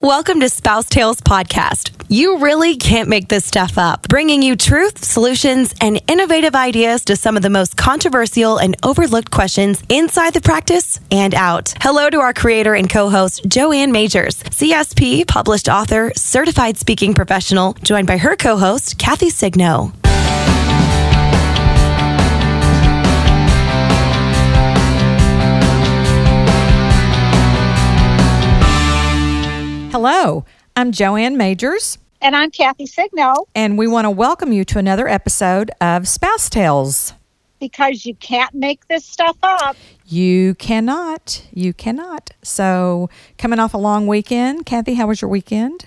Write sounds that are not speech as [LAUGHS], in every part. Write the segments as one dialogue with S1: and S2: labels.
S1: Welcome to Spouse Tales Podcast. You really can't make this stuff up, bringing you truth, solutions, and innovative ideas to some of the most controversial and overlooked questions inside the practice and out. Hello to our creator and co host, Joanne Majors, CSP, published author, certified speaking professional, joined by her co host, Kathy Signo.
S2: Hello, I'm Joanne Majors.
S3: And I'm Kathy Signo.
S2: And we want to welcome you to another episode of Spouse Tales.
S3: Because you can't make this stuff up.
S2: You cannot. You cannot. So, coming off a long weekend, Kathy, how was your weekend?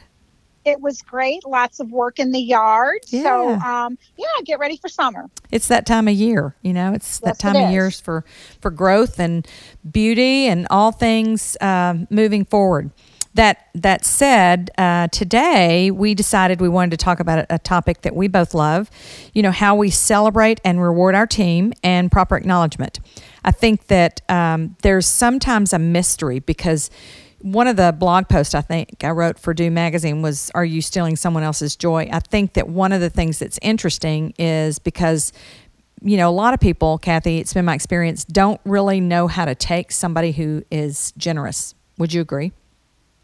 S3: It was great. Lots of work in the yard.
S2: Yeah.
S3: So, um, yeah, get ready for summer.
S2: It's that time of year, you know. It's
S3: Yes,
S2: that time
S3: it
S2: of year for for growth and beauty and all things um, moving forward. That that said, uh, today we decided we wanted to talk about a, topic that we both love. You know how we celebrate and reward our team and proper acknowledgement. I think that um, there's sometimes a mystery because one of the blog posts I think I wrote for DEW Magazine was Are You Stealing Someone Else's Joy? I think that one of the things that's interesting is because, you know, a lot of people, Kathy, it's been my experience, don't really know how to take somebody who is generous. Would you agree?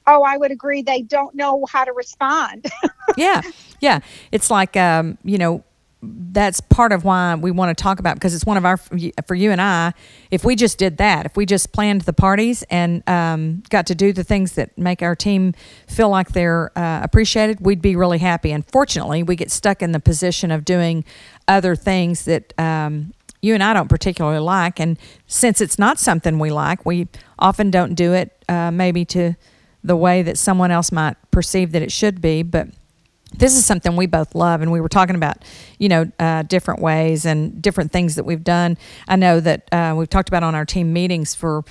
S3: Oh, I would agree. They don't know how to respond. [LAUGHS]
S2: yeah, yeah. It's like, um, you know, that's part of why we want to talk about because it's one of our for you and I. If we just did that, if we just planned the parties and um, got to do the things that make our team feel like they're uh, appreciated, we'd be really happy. Unfortunately, we get stuck in the position of doing other things that. Um, you and I don't particularly like, and since it's not something we like, we often don't do it. Uh, maybe to the way that someone else might perceive that it should be, but this is something we both love and we were talking about you know uh, different ways and different things that we've done. I know that uh, we've talked about on our team meetings for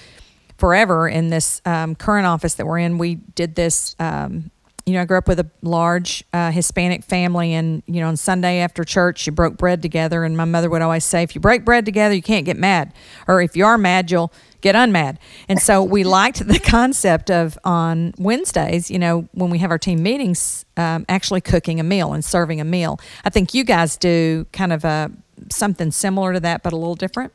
S2: forever in this um, current office that we're in. We did this um, you know i grew up with a large uh, hispanic family and you know on sunday after church you broke bread together and my mother would always say if you break bread together you can't get mad or if you are mad you'll get unmad. And so we [LAUGHS] liked the concept of on wednesdays you know when we have our team meetings um, actually cooking a meal and serving a meal. I think you guys do kind of a something similar to that but a little different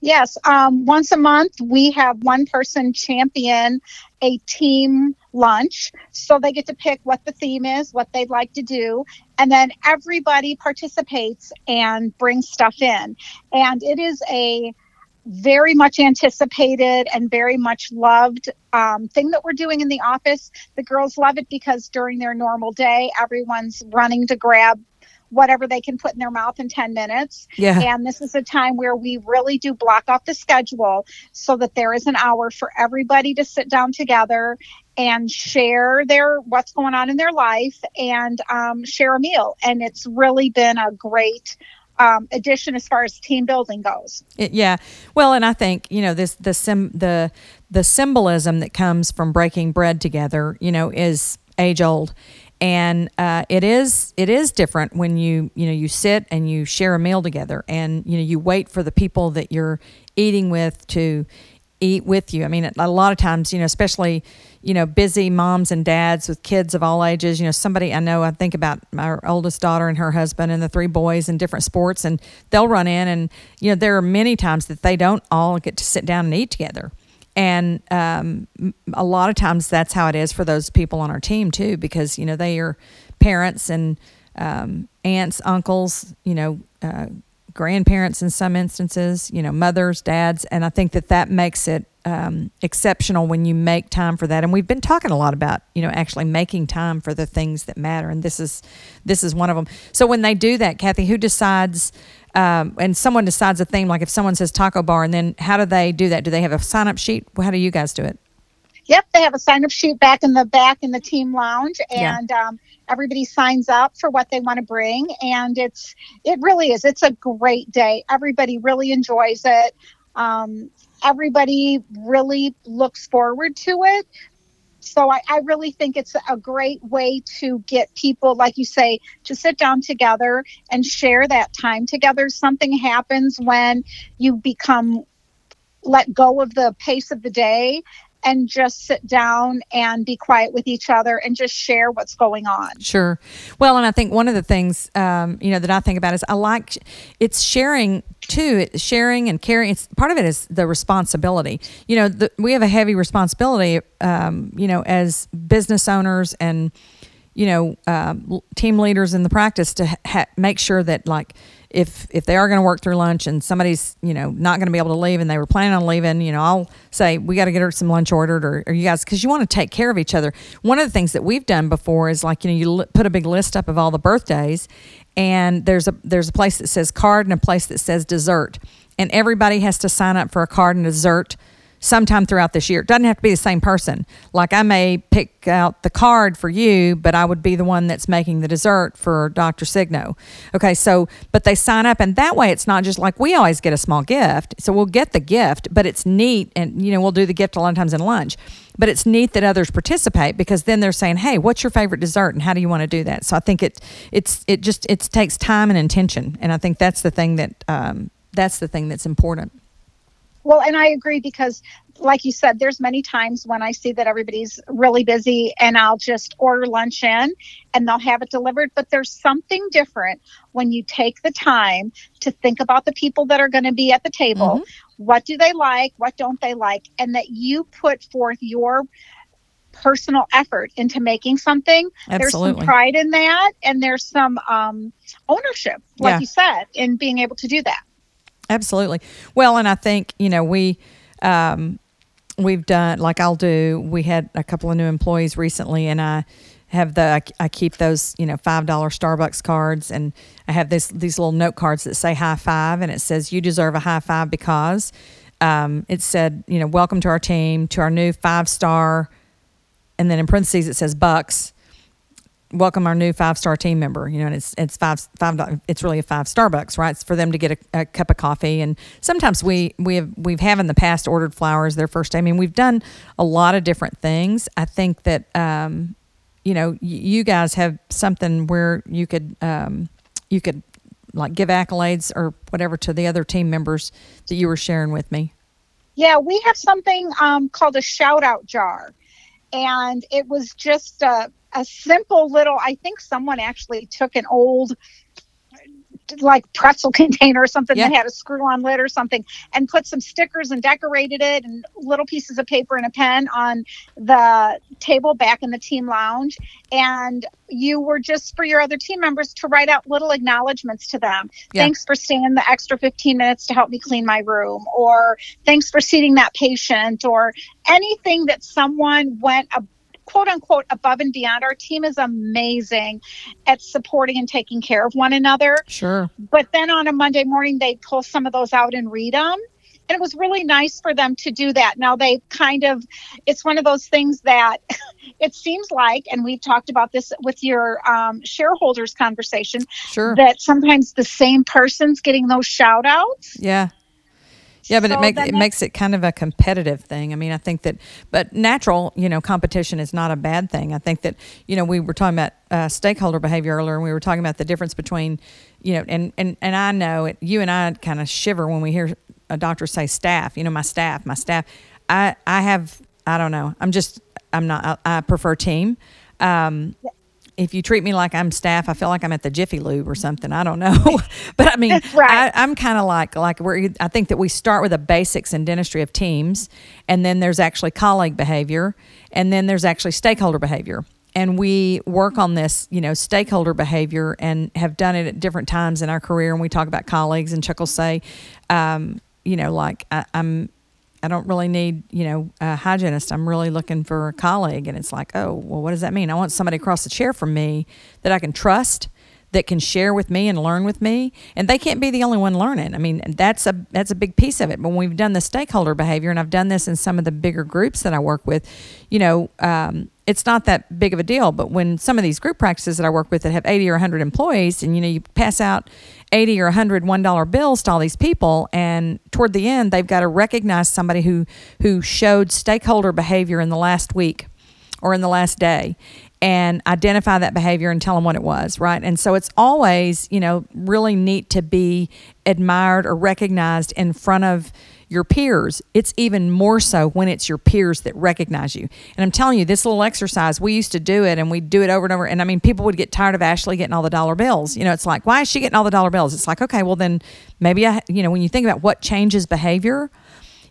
S3: yes. Um, once a month, we have one person champion a team lunch. So they get to pick what the theme is, what they'd like to do. And then everybody participates and brings stuff in. And it is a very much anticipated and very much loved um, thing that we're doing in the office. The girls love it because during their normal day, everyone's running to grab whatever they can put in their mouth in 10 minutes.
S2: yeah
S3: And this is a time where we really do block off the schedule so that there is an hour for everybody to sit down together and share their what's going on in their life and um, share a meal. And it's really been a great um, addition as far as team building goes.
S2: It, yeah. Well, and I think you know this the sim the the symbolism that comes from breaking bread together, you know, is age old, and uh, it is it is different when you you know you sit and you share a meal together, and you know you wait for the people that you're eating with to eat with you. I mean, a lot of times, you know, especially, you know, busy moms and dads with kids of all ages, you know, somebody I know, I think about my oldest daughter and her husband and the three boys in different sports, and they'll run in, and, you know, there are many times that they don't all get to sit down and eat together. And um, a lot of times that's how it is for those people on our team, too, because, you know, they are parents and um, aunts, uncles, you know, uh, grandparents in some instances, you know, mothers, dads, and I think that that makes it um, exceptional when you make time for that. And we've been talking a lot about, you know, actually making time for the things that matter, and this is this is one of them. So when they do that, Kathy, who decides? Um, and someone decides a theme, like if someone says taco bar, and then how do they do that? Do they have a sign up sheet? How do you guys do it?
S3: Yep, they have a sign up sheet back in the back in the team lounge,
S2: Yeah.
S3: and um, everybody signs up for what they want to bring. And it's it really is. It's a great day. Everybody really enjoys it. Um, everybody really looks forward to it. So I, I really think it's a great way to get people, like you say, to sit down together and share that time together. Something happens when you become let go of the pace of the day and just sit down and be quiet with each other and just share what's going on.
S2: Sure. Well, and I think one of the things um, you know that I think about is I like it's sharing too. It's sharing and caring. It's part of it is the responsibility. You know, the, we have a heavy responsibility. Um, you know, as business owners and you know um, team leaders in the practice to ha- make sure that like if if they are going to work through lunch and somebody's you know not going to be able to leave and they were planning on leaving you know i'll say we got to get her some lunch ordered or, or you guys because you want to take care of each other. One of the things that we've done before is like you know you li- put a big list up of all the birthdays and there's a there's a place that says card and a place that says dessert. And everybody has to sign up for a card and dessert sometime throughout this year. It doesn't have to be the same person. Like I may pick out the card for you, but I would be the one that's making the dessert for Dr. Signo. Okay, so but they sign up and that way it's not just like we always get a small gift. So we'll get the gift, but it's neat and you know, we'll do the gift a lot of times in lunch. But it's neat that others participate because then they're saying, "Hey, what's your favorite dessert and how do you want to do that?" So I think it it's it just it takes time and intention, and I think that's the thing that um, that's the thing that's important.
S3: Well, and I agree because, like you said, there's many times when I see that everybody's really busy and I'll just order lunch in and they'll have it delivered. But there's something different when you take the time to think about the people that are going to be at the table. Mm-hmm. What do they like? What don't they like? And that you put forth your personal effort into making something.
S2: Absolutely.
S3: There's some pride in that, and there's some um, ownership, like yeah. you said, in being able to do that.
S2: Absolutely. Well, and I think, you know, we, um, we've done, like I'll do, we had a couple of new employees recently and I, have the I, I keep those you know five dollar Starbucks cards and I have this these little note cards that say high five and it says you deserve a high five because um, it said you know welcome to our team to our new five star and then in parentheses it says bucks welcome our new five star team member. You know, and it's it's five five. It's really a five Starbucks, right? It's for them to get a, a, cup of coffee. And sometimes we we have we've have in the past ordered flowers their first day. I mean, we've done a lot of different things. I think that um, you know, you guys have something where you could um, you could like give accolades or whatever to the other team members that you were sharing with me.
S3: Yeah, we have something um, called a shout out jar. And it was just a, a simple little i think someone actually took an old like pretzel [LAUGHS] container or something yeah. that had a screw on lid or something and put some stickers and decorated it and little pieces of paper and a pen on the table back in the team lounge and you were just for your other team members to write out little acknowledgments to them yeah. thanks for staying the extra 15 minutes to help me clean my room or thanks for seating that patient or anything that someone went a quote unquote above and beyond. Our team is amazing at supporting and taking care of one another.
S2: Sure.
S3: But then on a Monday morning, they pull some of those out and read them. And it was really nice for them to do that. Now they kind of, it's one of those things that [LAUGHS] it seems like, and we've talked about this with your um, shareholders conversation,
S2: sure.
S3: that sometimes the same person's getting those shout outs.
S2: Yeah. Yeah, but so it makes it makes it kind of a competitive thing. I mean, I think that, but natural, you know, competition is not a bad thing. I think that, you know, we were talking about uh, stakeholder behavior earlier, and we were talking about the difference between, you know, and and and I know it. You and I kind of shiver when we hear a doctor say staff. You know, my staff, my staff. I I have I don't know. I'm just I'm not. I, I prefer team. Um, if you treat me like I'm staff, I feel like I'm at the Jiffy Lube or something. I don't know, [LAUGHS] but I mean, right. I, am kind of like like we I think that we start with the basics in dentistry of teams, and then there's actually colleague behavior, and then there's actually stakeholder behavior, and we work on this, you know, stakeholder behavior, and have done it at different times in our career. And we talk about colleagues, and Chuck will say, um, you know, like I, I'm I don't really need, you know, a hygienist. I'm really looking for a colleague. And it's like, oh, well, what does that mean? I want somebody across the chair from me that I can trust, that can share with me and learn with me. And they can't be the only one learning. I mean, that's a that's a big piece of it. But when we've done the stakeholder behavior, and I've done this in some of the bigger groups that I work with, you know, um, it's not that big of a deal. But when some of these group practices that I work with that have 80 or 100 employees, and you know, you pass out 80 or 100 one dollar bills to all these people, and toward the end, they've got to recognize somebody who who showed stakeholder behavior in the last week or in the last day and identify that behavior and tell them what it was, right? And so it's always, you know, really neat to be admired or recognized in front of your peers, it's even more so when it's your peers that recognize you. And I'm telling you, this little exercise, we used to do it and we'd do it over and over. And I mean, people would get tired of Ashley getting all the dollar bills. You know, it's like, why is she getting all the dollar bills? It's like, okay, well, then maybe I, you know, when you think about what changes behavior,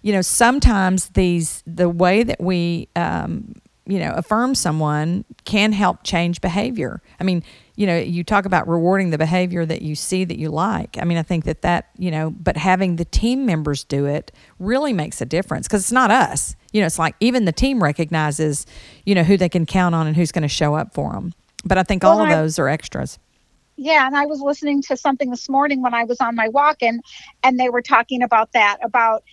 S2: you know, sometimes these, the way that we, um, you know, affirm someone can help change behavior. I mean, you know, you talk about rewarding the behavior that you see that you like. I mean, I think that that, you know, but having the team members do it really makes a difference because it's not us. You know, it's like even the team recognizes, you know, who they can count on and who's going to show up for them. But I think well, all of I, those are extras.
S3: Yeah, and I was listening to something this morning when I was on my walk and and they were talking about that about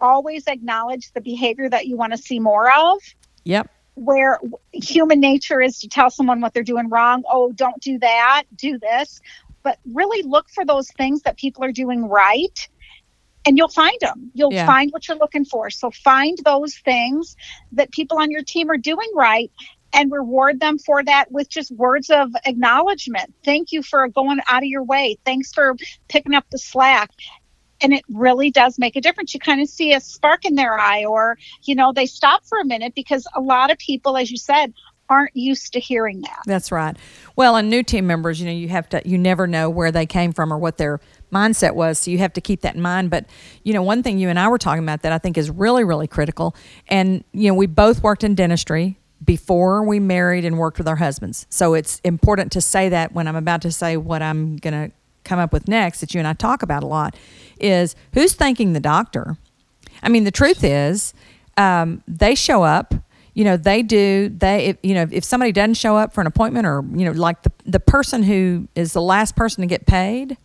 S3: always acknowledge the behavior that you want to see more of.
S2: Yep
S3: where human nature is to tell someone what they're doing wrong. Oh, don't do that, do this. But really look for those things that people are doing right and you'll find them. You'll yeah. find what you're looking for. So find those things that people on your team are doing right and reward them for that with just words of acknowledgement. Thank you for going out of your way. Thanks for picking up the slack and it really does make a difference. You kind of see a spark in their eye or you know they stop for a minute because a lot of people as you said aren't used to hearing that.
S2: That's right. Well and new team members you know you have to you never know where they came from or what their mindset was so you have to keep that in mind. But you know one thing you and i were talking about that i think is really really critical and you know we both worked in dentistry before we married and worked with our husbands. So it's important to say that when i'm about to say what i'm going to come up with next that you and I talk about a lot is who's thanking the doctor? I mean, the truth is, um, they show up. You know, they do. They, if, you know, if somebody doesn't show up for an appointment, or you know, like the the person who is the last person to get paid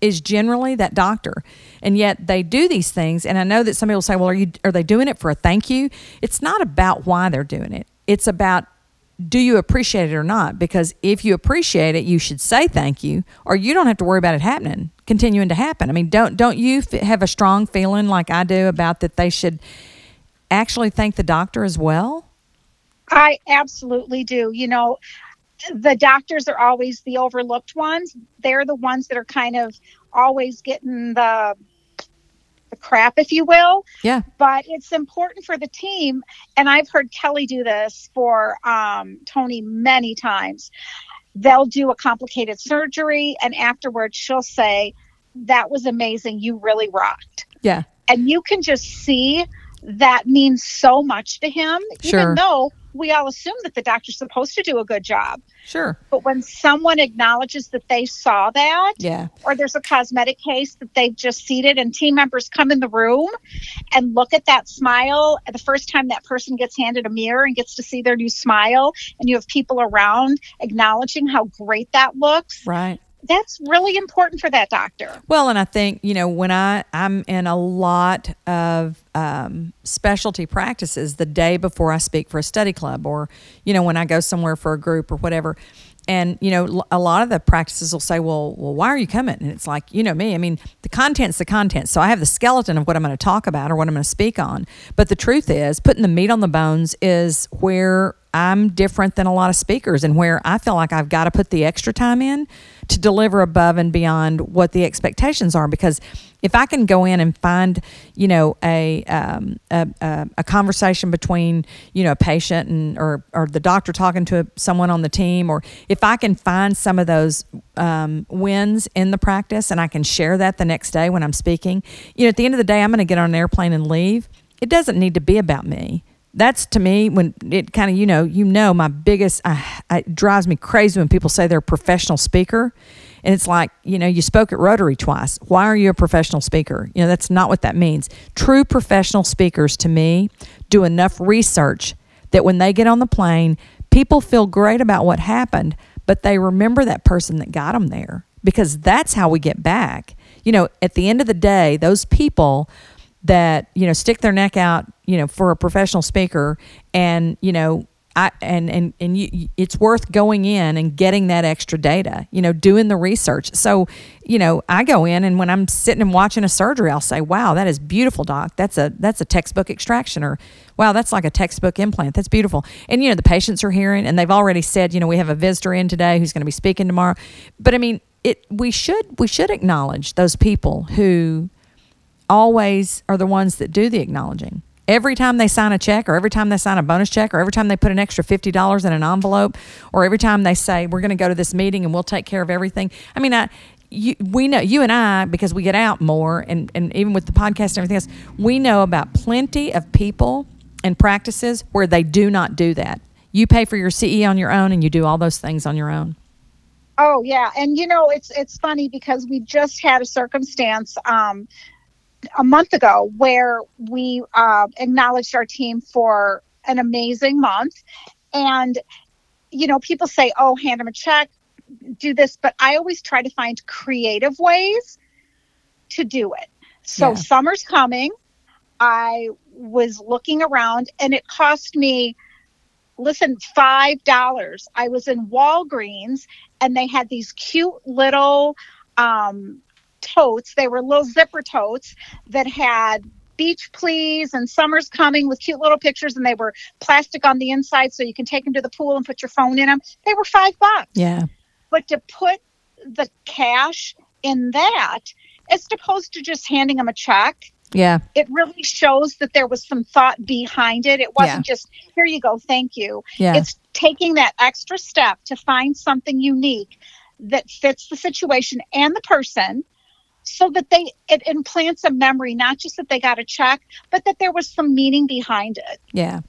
S2: is generally that doctor, and yet they do these things. And I know that some people say, "Well, are you are they doing it for a thank you?" It's not about why they're doing it. It's about do you appreciate it or not? Because if you appreciate it, you should say thank you, or you don't have to worry about it happening, continuing to happen. I mean, don't don't you f- have a strong feeling like I do about that they should actually thank the doctor as well?
S3: I absolutely do. You know, the doctors are always the overlooked ones. They're the ones that are kind of always getting the the crap, if you will.
S2: Yeah.
S3: But it's important for the team. And I've heard Kelly do this for um, Tony many times. They'll do a complicated surgery, and afterwards, she'll say, That was amazing. You really rocked.
S2: Yeah.
S3: And you can just see that means so much to him,
S2: sure.
S3: even though we all assume that the doctor's supposed to do a good job.
S2: Sure.
S3: But when someone acknowledges that they saw that,
S2: yeah,
S3: or there's a cosmetic case that they've just seated and team members come in the room and look at that smile, the first time that person gets handed a mirror and gets to see their new smile, and you have people around acknowledging how great that looks.
S2: Right
S3: that's really important for that doctor.
S2: Well, and I think you know when I I'm in a lot of um, specialty practices the day before I speak for a study club, or you know when I go somewhere for a group or whatever. And you know, a lot of the practices will say, "Well, well, why are you coming?" And it's like, you know me. I mean, the content's the content. So I have the skeleton of what I'm going to talk about or what I'm going to speak on. But the truth is, putting the meat on the bones is where I'm different than a lot of speakers and where I feel like I've got to put the extra time in to deliver above and beyond what the expectations are. Because if I can go in and find, you know, a um, a, a, a, conversation between, you know, a patient and or or the doctor talking to someone on the team, or if I can find some of those um, wins in the practice and I can share that the next day when I'm speaking, you know, at the end of the day, I'm going to get on an airplane and leave. It doesn't need to be about me that's to me when it kind of you know you know my biggest uh, it drives me crazy when people say they're a professional speaker. And it's like you know you spoke at rotary twice. Why are you a professional speaker? You know that's not what that means. True professional speakers to me do enough research that when they get on the plane people feel great about what happened but they remember that person that got them there because that's how we get back. You know at the end of the day those people that you know stick their neck out you know for a professional speaker and you know I, and and and you, it's worth going in and getting that extra data. You know, doing the research. So, you know, I go in and when I'm sitting and watching a surgery, I'll say, "Wow, that is beautiful, doc. That's a that's a textbook extraction," or "Wow, that's like a textbook implant. That's beautiful." And you know, the patients are hearing, and they've already said, you know, we have a visitor in today who's going to be speaking tomorrow. But I mean, it we should we should acknowledge those people who always are the ones that do the acknowledging. Every time they sign a check, or every time they sign a bonus check, or every time they put an extra $50 in an envelope, or every time they say, We're going to go to this meeting and we'll take care of everything. I mean, I, you, we know you and I because we get out more, and, and even with the podcast and everything else, we know about plenty of people and practices where they do not do that. You pay for your CE on your own, and you do all those things on your own.
S3: Oh yeah, and you know it's it's funny because we just had a circumstance um, a month ago where we uh, acknowledged our team for an amazing month, and you know people say, "Oh, hand them a check, do this," but I always try to find creative ways to do it. So
S2: Yeah.
S3: summer's coming. I was looking around, and it cost me listen, five dollars. I was in Walgreens and they had these cute little um, totes. They were little zipper totes that had beach please and summer's coming with cute little pictures and they were plastic on the inside so you can take them to the pool and put your phone in them. They were five bucks.
S2: Yeah.
S3: But to put the cash in that as opposed to just handing them a check
S2: Yeah.
S3: it really shows that there was some thought behind it. It wasn't just here you go, thank you.
S2: Yeah.
S3: It's taking that extra step to find something unique that fits the situation and the person so that they it implants a memory not just that they got a check but that there was some meaning behind it
S2: Yeah.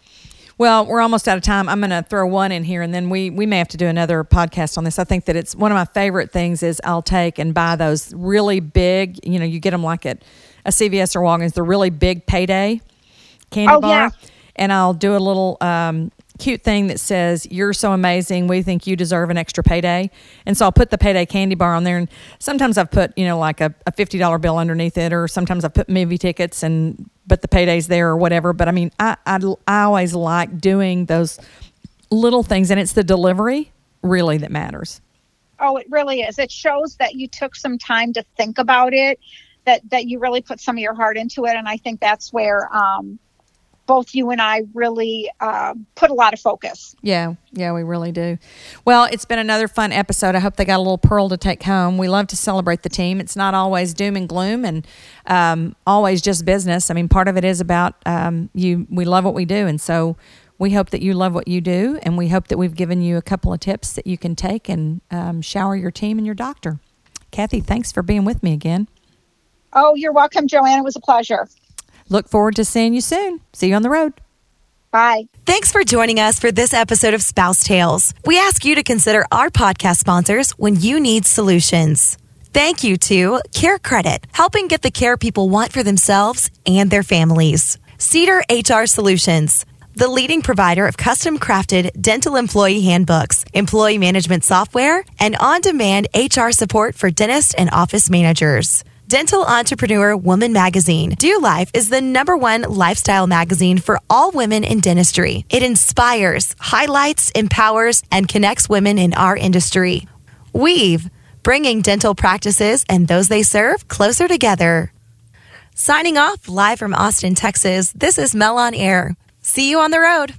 S2: Well, we're almost out of time. I'm going to throw one in here, and then we we may have to do another podcast on this. I think that it's one of my favorite things is I'll take and buy those really big. You know, you get them like at a CVS or Walgreens. The really big payday candy
S3: Oh,
S2: bar,
S3: yeah.
S2: and I'll do a little um, cute thing that says "You're so amazing. We think you deserve an extra payday." And so I'll put the payday candy bar on there, and sometimes I've put you know like a, a fifty dollar bill underneath it, or sometimes I've put movie tickets and but the payday's there or whatever. But I mean, I I, I always like doing those little things, and it's the delivery really that matters.
S3: oh it really is it shows that you took some time to think about it that that you really put some of your heart into it and i think that's where um, both you and i really uh, put a lot of focus
S2: Yeah, yeah, we really do. Well, it's been another fun episode. I hope they got a little pearl to take home. We love to celebrate the team. It's not always doom and gloom and um, always just business. I mean, part of it is about um, you. We love what we do, and so we hope that you love what you do, and we hope that we've given you a couple of tips that you can take and um, shower your team and your doctor. Kathy, thanks for being with me again.
S3: oh you're welcome joanne it was a pleasure
S2: Look forward to seeing you soon. See you on the road.
S3: bye
S1: Thanks for joining us for this episode of Spouse Tales. We ask you to consider our podcast sponsors when you need solutions. Thank you to CareCredit, helping get the care people want for themselves and their families. Cedr HR Solutions, the leading provider of custom crafted dental employee handbooks, employee management software, and on demand HR support for dentists and office managers. Dental Entrepreneur Woman Magazine. DEW Life is the number one lifestyle magazine for all women in dentistry. It inspires, highlights, empowers, and connects women in our industry. Weave, bringing dental practices and those they serve closer together. Signing off live from Austin, Texas, this is Mel on Air. See you on the road.